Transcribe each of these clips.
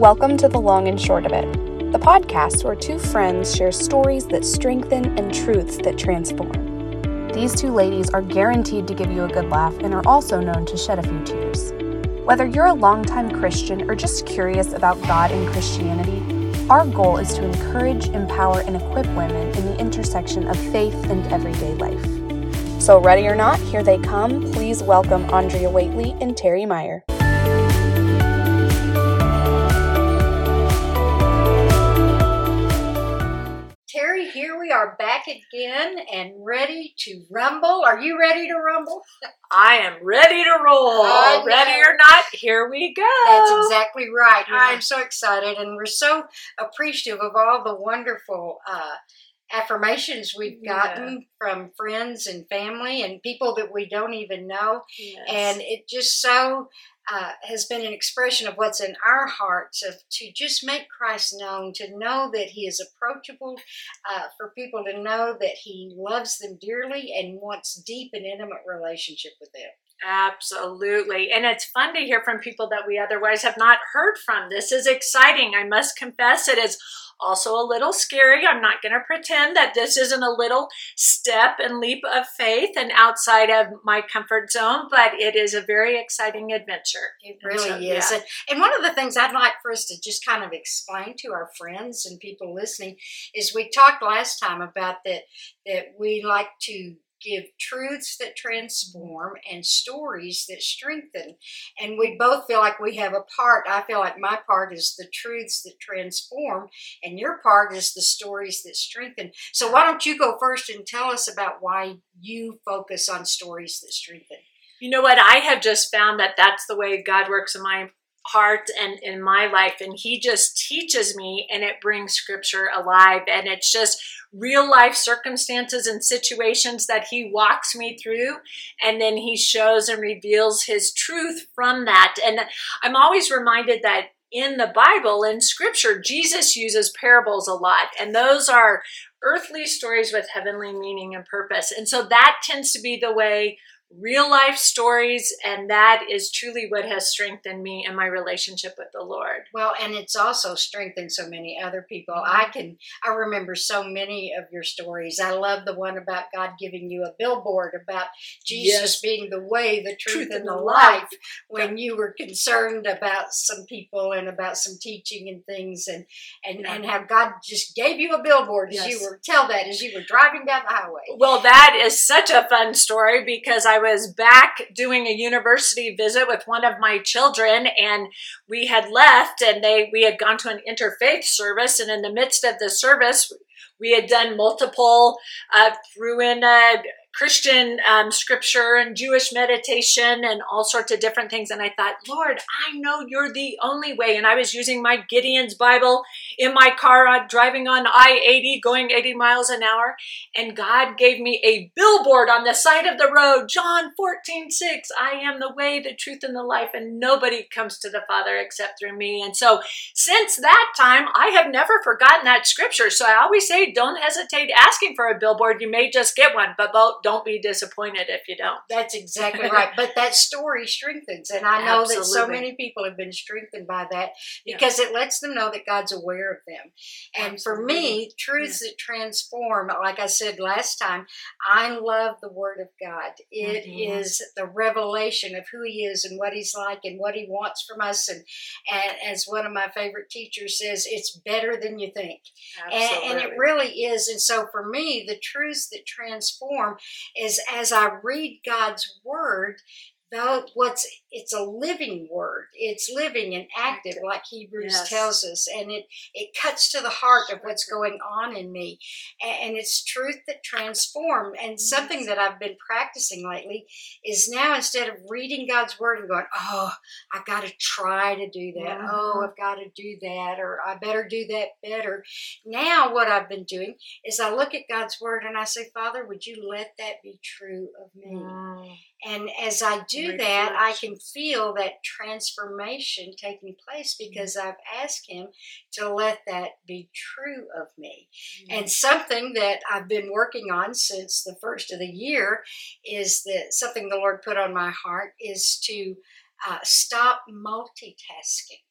Welcome to The Long and Short of It, the podcast where two friends share stories that strengthen and truths that transform. These two ladies are guaranteed to give you a good laugh and are also known to shed a few tears. Whether you're a longtime Christian or just curious about God and Christianity, our goal is to encourage, empower, and equip women in the intersection of faith and everyday life. So, ready or not, here they come. Please welcome Andrea Waitley and Terri Meyer. Terri, here we are back again and ready to rumble. Are you ready to rumble? I am ready to roll. Ready or not, here we go. That's exactly right. Yeah. I'm so excited, and we're so appreciative of all the wonderful uh, affirmations we've Yeah. gotten from friends and family and people that we don't even know. Yes. And it just so uh, has been an expression of what's in our hearts of to just make Christ known, to know that He is approachable, uh, for people to know that He loves them dearly and wants deep and intimate relationship with them. Absolutely. And it's fun to hear from people that we otherwise have not heard from. This is exciting. I must confess, it is also a little scary. I'm not going to pretend that this isn't a little step and leap of faith and outside of my comfort zone, but it is a very exciting adventure. It really so, is. yeah. And, and one of the things I'd like for us to just kind of explain to our friends and people listening is we talked last time about that that we like to give truths that transform and stories that strengthen. And we both feel like we have a part. I feel like my part is the truths that transform, and your part is the stories that strengthen. So why don't you go first and tell us about why you focus on stories that strengthen? You know what? I have just found that that's the way God works in my heart and in my life. And He just teaches me and it brings scripture alive. And it's just real life circumstances and situations that He walks me through. And then He shows and reveals His truth from that. And I'm always reminded that in the Bible, in scripture, Jesus uses parables a lot. And those are earthly stories with heavenly meaning and purpose. And so that tends to be the way real life stories, and that is truly what has strengthened me in my relationship with the Lord. Well, and it's also strengthened so many other people. I mm-hmm. can I remember so many of your stories. I love the one about God giving you a billboard about Jesus Yes. being the way, the truth, Truth and the life life. when you were concerned about some people and about some teaching and things and and, Yeah. and how God just gave you a billboard as you were tell that as you were driving down the highway. Well, that is such a fun story because I was back doing a university visit with one of my children and we had left and they we had gone to an interfaith service and in the midst of the service we had done multiple uh, threw in a Christian um, scripture and Jewish meditation and all sorts of different things. And I thought, Lord, I know you're the only way. And I was using my Gideon's Bible in my car, uh, driving on I 80, going 80 miles an hour and God gave me a billboard on the side of the road, John 14, 6. I am the way, the truth, and the life, and nobody comes to the Father except through me. And so since that time, I have never forgotten that scripture. So I always say, don't hesitate asking for a billboard. You may just get one, but bo- don't be disappointed if you don't. That's exactly right. But that story strengthens. And I know that so many people have been strengthened by that Yeah. because it lets them know that God's aware of them. And for me, truths that transform, like I said last time, I love the Word of God. It is Mhm. the revelation of who He is and what He's like and what He wants from us. And, and as one of my favorite teachers says, it's better than you think. And, and it really is. And so for me, the truths that transform is as I read God's word, though what's it's a living word. It's living and active, like Hebrews Yes. tells us, and it it cuts to the heart of what's going on in me, and, and it's truth that transform. And something that I've been practicing lately is now instead of reading God's word and going, oh, i've got to try to do that. Oh, Mhm. I've got to do that, or I better do that better. Now, what I've been doing is I look at God's word and I say, Father, would you let that be true of me? Mm. And as I do that, I can feel that transformation taking place because I've asked Him to let that be true of me. And something that I've been working on since the first of the year is that something the Lord put on my heart is to uh, stop multitasking.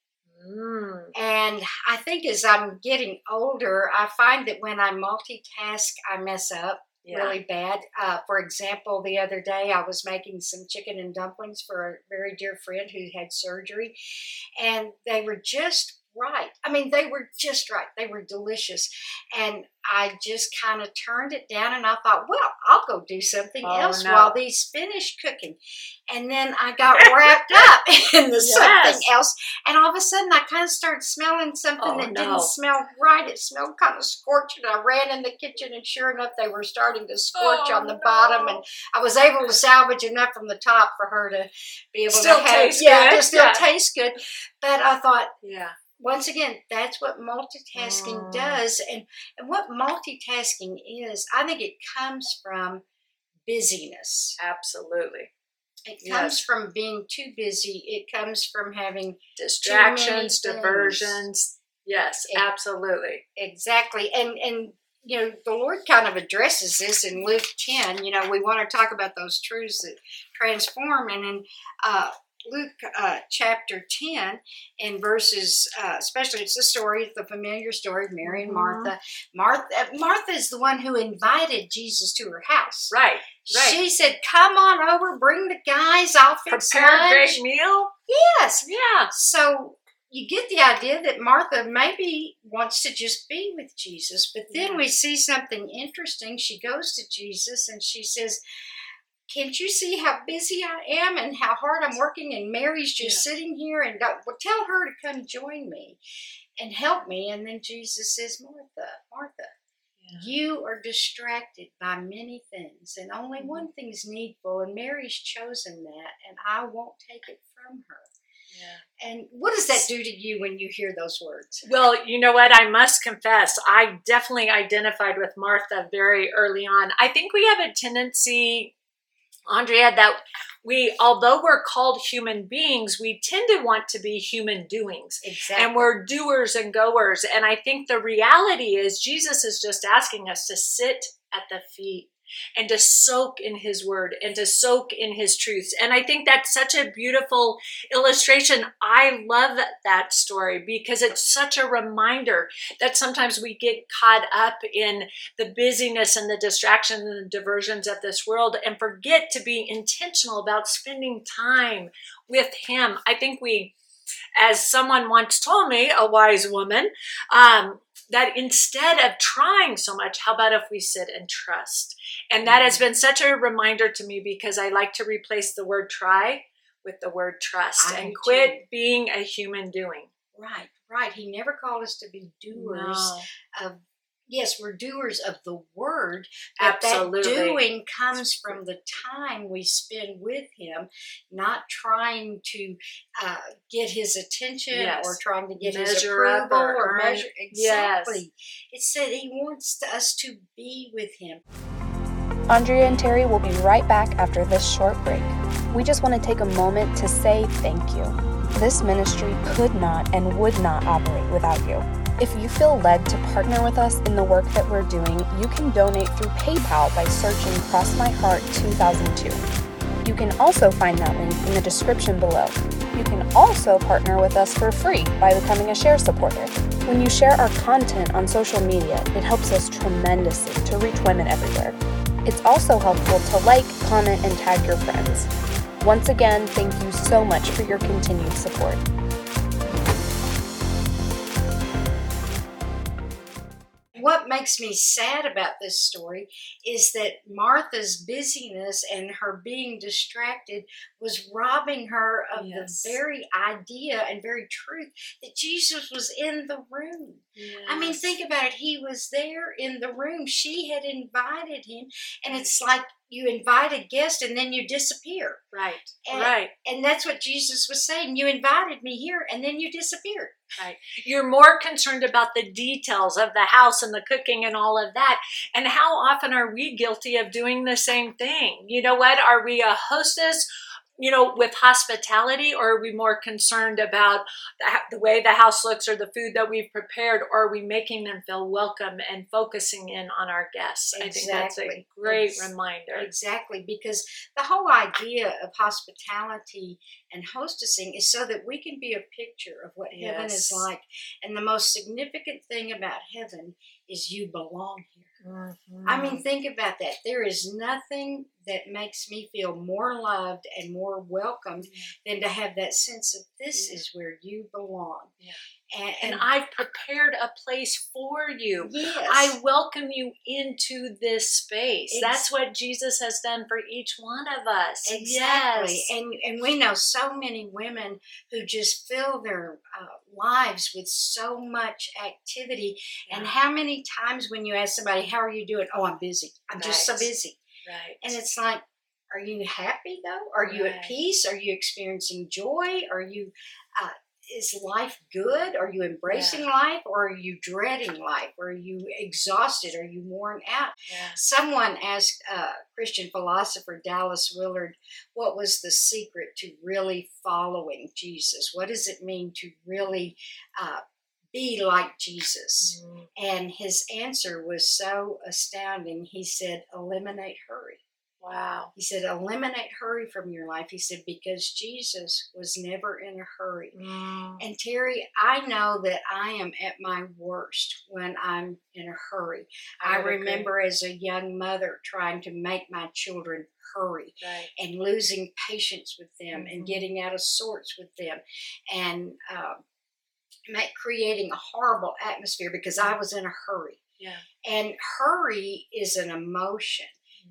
Mm. And I think as I'm getting older, I find that when I multitask, I mess up Yeah. really bad. Uh, for example, the other day I was making some chicken and dumplings for a very dear friend who had surgery, and they were just right. I mean, they were just right. They were delicious. And I just kind of turned it down and I thought, well, I'll go do something Oh, else no. while these finish cooking. And then I got wrapped up in the Yes. something else. And all of a sudden I kind of started smelling something Oh, that no. didn't smell right. It smelled kind of scorched. And I ran in the kitchen and sure enough, they were starting to scorch Oh, on the oh, bottom. And I was able to salvage enough from the top for her to be able Still to have yeah, good, to still yeah. taste good. But I thought yeah. Once again, that's what multitasking Mm. does, and and what multitasking is. I think it comes from busyness. Absolutely. It Yes. comes from being too busy. It comes from having Distractions, diversions. Yes, It- absolutely. exactly and and you know the lord kind of addresses this in luke 10 you know we want to talk about those truths that transform and in uh, luke uh, chapter 10 in verses uh, especially it's the story the familiar story of mary and Mhm. martha martha martha is the one who invited jesus to her house Right. Right. she said come on over bring the guys i'll fix Prepare a lunch great meal. yes Yeah. so you get the idea that Martha maybe wants to just be with Jesus, but then Yeah. we see something interesting. She goes to Jesus and she says, Can't you see how busy I am and how hard I'm working? And Mary's just sitting here and well, tell her to come join me and help me. And then Jesus says, Martha, Martha, Yeah. you are distracted by many things, and only Mhm. one thing's needful, and Mary's chosen that, and I won't take it from her. Yeah. And what does that do to you when you hear those words? Well, you know what? I must confess, I definitely identified with Martha very early on. I think we have a tendency, Andrea, that we, although we're called human beings, we tend to want to be human doings. Exactly. And we're doers and goers. And I think the reality is, Jesus is just asking us to sit at the feet and to soak in his word and to soak in his truths. And I think that's such a beautiful illustration. I love that story because it's such a reminder that sometimes we get caught up in the busyness and the distractions and the diversions of this world and forget to be intentional about spending time with him. I think we as someone once told me, a wise woman, um, that instead of trying so much, how about if we sit and trust? And that has mm. been such a reminder to me because I like to replace the word try with the word trust I and quit too. being a human doing. right, right. He never called us to be doers No. of. Yes, we're doers of the word, but Absolutely. that doing comes from the time we spend with Him, not trying to uh, get His attention Yes. or trying to get His Measure up approval or or, earn- measure. Yes. Exactly. It said He wants us to be with Him. Andrea and Terri will be right back after this short break. We just want to take a moment to say thank you. This ministry could not and would not operate without you. If you feel led to partner with us in the work that we're doing, you can donate through PayPal by searching Cross My Heart 2002. You can also find that link in the description below. You can also partner with us for free by becoming a share supporter. When you share our content on social media, it helps us tremendously to reach women everywhere. It's also helpful to like, comment, and tag your friends. Once again, thank you so much for your continued support. What makes me sad about this story is that Martha's busyness and her being distracted was robbing her of Yes. the very idea and very truth that Jesus was in the room. I mean, think about it. He was there in the room. She had invited him, and it's like you invite a guest and then you disappear. Right, And, right. and that's what Jesus was saying. You invited me here and then you disappeared. Right. You're more concerned about the details of the house and the cooking and all of that. And how often are we guilty of doing the same thing? You know what? Are we a hostess? You know, with hospitality, or are we more concerned about the, the, way the house looks or the food that we've prepared, or are we making them feel welcome and focusing in on our guests? Exactly. I think that's a great reminder. Exactly, because the whole idea of hospitality and hostessing is so that we can be a picture of what yes. heaven is like. And the most significant thing about heaven is you belong here. Mm-hmm. I mean, think about that. There is nothing that makes me feel more loved and more welcomed than to have that sense of this yeah. is where you belong. Yeah. And, and, I've prepared a place for you. Yes. I welcome you into this space. That's what Jesus has done for each one of us. Exactly. Yes. And and we know so many women who just fill their uh, lives with so much activity. Yeah. And how many times when you ask somebody, "How are you doing?" "Oh, I'm busy. I'm right. just so busy." Right. And it's like, are you happy though? Are you at peace? Are you experiencing joy? Are you uh, is life good? Are you embracing yeah. life or are you dreading life? Are you exhausted? Are you worn out? Yeah. Someone asked uh, Christian philosopher Dallas Willard, what was the secret to really following Jesus? What does it mean to really uh, be like Jesus? Mm. And his answer was so astounding. He said, eliminate hurry. Wow. He said, eliminate hurry from your life. He said, because Jesus was never in a hurry. Mm. And Terri, I know that I am at my worst when I'm in a hurry. I, I remember as a young mother trying to make my children hurry right. and losing patience with them mm-hmm. and getting out of sorts with them and uh, creating a horrible atmosphere because I was in a hurry. Yeah. And hurry is an emotion.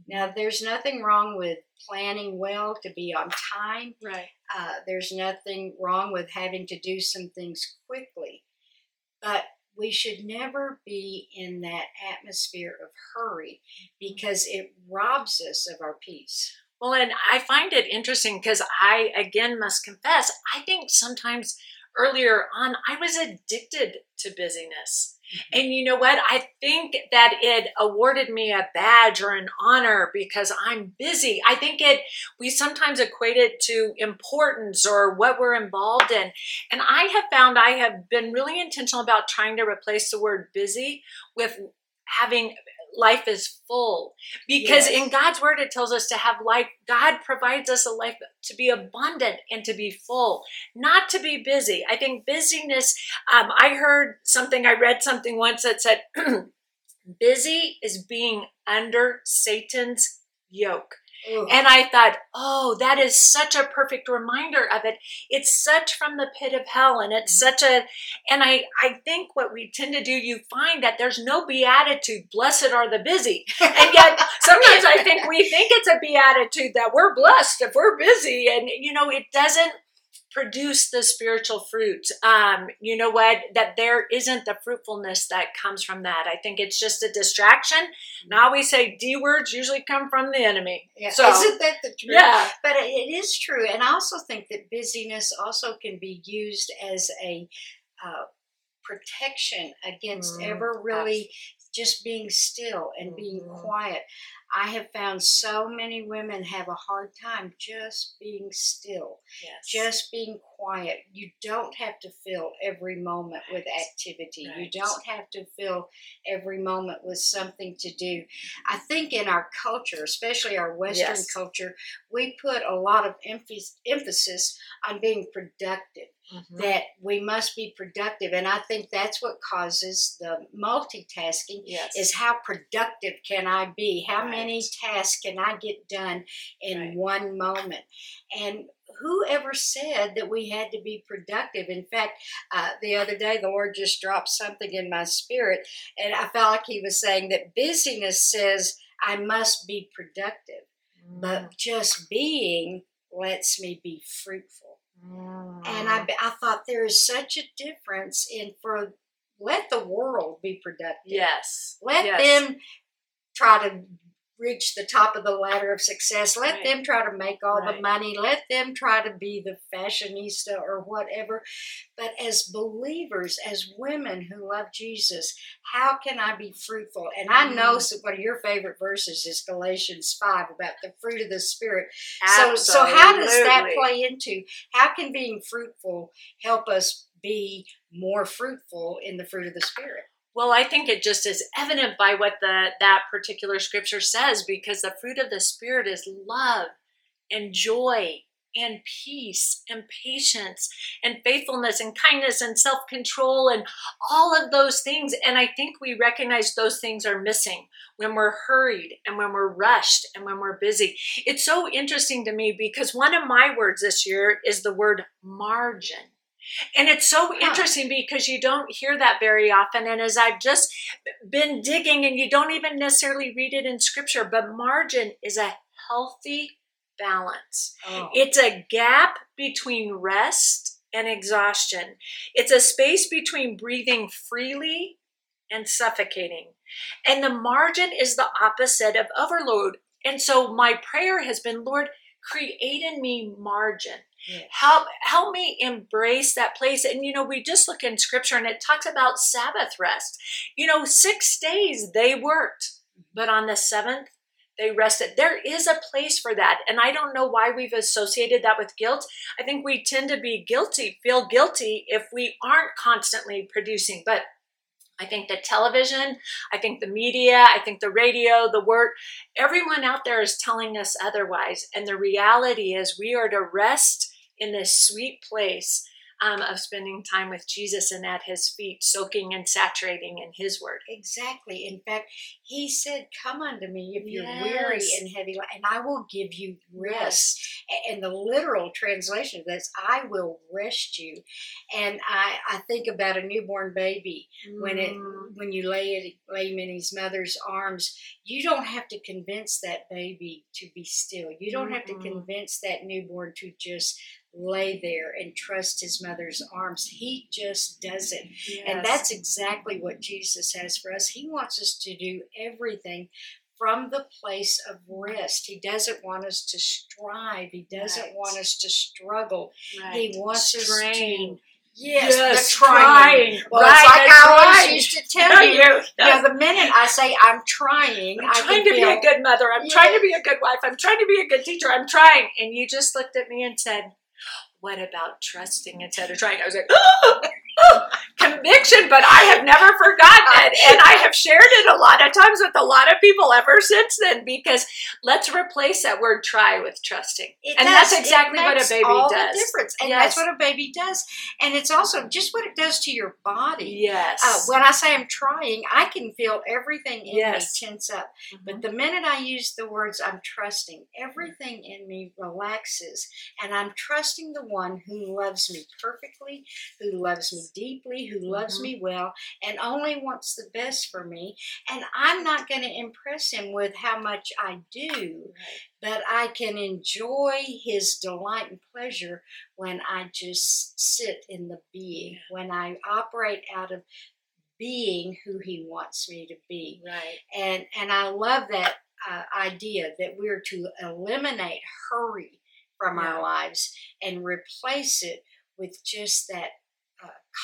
Now, there's nothing wrong with planning well to be on time. Right. Uh, there's nothing wrong with having to do some things quickly. But we should never be in that atmosphere of hurry because it robs us of our peace. Well, and I find it interesting because I, again, must confess, I think sometimes earlier on, I was addicted to busyness. And you know what? I think that it awarded me a badge or an honor because I'm busy. I think it, we sometimes equate it to importance or what we're involved in. And I have found I have been really intentional about trying to replace the word busy with having life is full. Because yes. in God's word it tells us to have life God provides us a life to be abundant and to be full not to be busy. I think busyness um, I heard something I read something once that said busy is being under Satan's yoke and I thought, oh, that is such a perfect reminder of it. It's such from the pit of hell, and it's mm-hmm. such a, and I, I think what we tend to do, you find that there's no beatitude, blessed are the busy. And yet sometimes I think we think it's a beatitude that we're blessed if we're busy. And, you know, it doesn't, produce the spiritual fruit. Um, you know what? That there isn't the fruitfulness that comes from that. I think it's just a distraction. Now we say D words usually come from the enemy. Yeah. So, isn't that the truth? Yeah. But it is true. And I also think that busyness also can be used as a uh, protection against mm, ever really just being still and being mm-hmm. quiet. I have found so many women have a hard time just being still, yes. just being quiet. You don't have to fill every moment with activity. Right. You don't have to fill every moment with something to do. I think in our culture, especially our Western yes. culture, we put a lot of emphasis on being productive mm-hmm. that we must be productive. And I think that's what causes the multitasking yes. is how productive can I be? How right. many tasks can I get done in right. one moment? And whoever said that we had to be productive? In fact, uh, the other day the Lord just dropped something in my spirit, and I felt like He was saying that busyness says I must be productive, mm. but just being lets me be fruitful. Mm. And I, I thought there is such a difference in for let the world be productive. Yes. Let yes. them try to reach the top of the ladder of success. Let Right. them try to make all the money. Let them try to be the fashionista or whatever. But as believers, as women who love Jesus, how can I be fruitful? And I know Mm. so one of your favorite verses is Galatians 5 about the fruit of the Spirit. Absolutely. So, so how does that play into how can being fruitful help us be more fruitful in the fruit of the Spirit? Well, I think it just is evident by what the that particular scripture says because the fruit of the spirit is love and joy and peace and patience and faithfulness and kindness and self-control and all of those things and I think we recognize those things are missing when we're hurried and when we're rushed and when we're busy. It's so interesting to me because one of my words this year is the word margin. And it's so interesting because you don't hear that very often. And as I've just been digging, and you don't even necessarily read it in scripture, but margin is a healthy balance. Oh. It's a gap between rest and exhaustion, it's a space between breathing freely and suffocating. And the margin is the opposite of overload. And so my prayer has been, Lord, create in me margin. Help help me embrace that place. And you know we just look in scripture and it talks about sabbath rest. You know six days they worked mm-hmm. but on the seventh they rested. There is a place for that. And i don't know why we've associated that with guilt. I think we tend to be guilty feel guilty if we aren't constantly producing. But I think the television, I think the media, I think the radio, the word, everyone out there is telling us otherwise. And the reality is, we are to rest in this sweet place um, of spending time with Jesus and at his feet, soaking and saturating in his word. Exactly. In fact, he said, Come unto me if you're weary and heavy, and I will give you rest. A- And the literal translation of this, I will rest you. And I, I think about a newborn baby. When it Mm, when you lay it lay him in his mother's arms, you don't have to convince that baby to be still. You don't have to convince that newborn to just lay there and trust his mother's arms. He just does it. And that's exactly what Jesus has for us. He wants us to do everything from the place of rest. He doesn't want us to strive. He doesn't Right. want us to struggle. right. He wants Strain. us to yes, Yes, the trying. trying. Well, Right, it's like I always right. used to tell No, you. you- know, the minute I say I'm trying, I'm trying to be feel, a good mother. I'm Yeah. trying to be a good wife. I'm trying to be a good teacher. I'm trying. And you just looked at me and said, What about trusting of trying? I was like, Conviction, but I have never forgotten it. And I have shared it a lot of times with a lot of people ever since then because let's replace that word try with trusting. It and does. that's exactly what a baby all does. The difference, and Yes. that's what a baby does, and it's also just what it does to your body. Yes. Uh, when I say I'm trying, I can feel everything in Yes. me tense up. Mhm. But the minute I use the words I'm trusting, everything in me relaxes. And I'm trusting the one who loves me perfectly, who loves me deeply, who loves Mhm. me well, and only wants the best for me. And I'm not going to impress him with how much I do, Right. but I can enjoy his delight and pleasure when I just sit in the being, Yeah. when I operate out of being who he wants me to be Right. and and i love that uh, idea that we're to eliminate hurry from Yeah. our lives and replace it with just that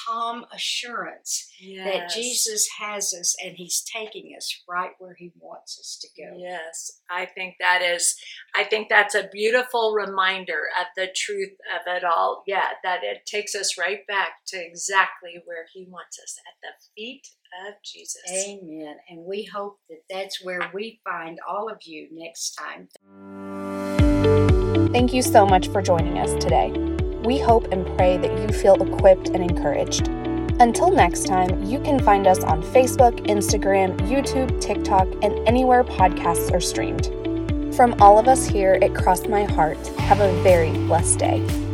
calm assurance that jesus has us and he's taking us right where he wants us to go Yes, I think that is, I think that's a beautiful reminder of the truth of it all. Yeah, that it takes us right back to exactly where He wants us at the feet of Jesus. amen and we hope that that's where we find all of you next time Thank you so much for joining us today. We hope and pray that you feel equipped and encouraged. Until next time, you can find us on Facebook, Instagram, YouTube, TikTok, and anywhere podcasts are streamed. From all of us here at Cross My Heart, have a very blessed day.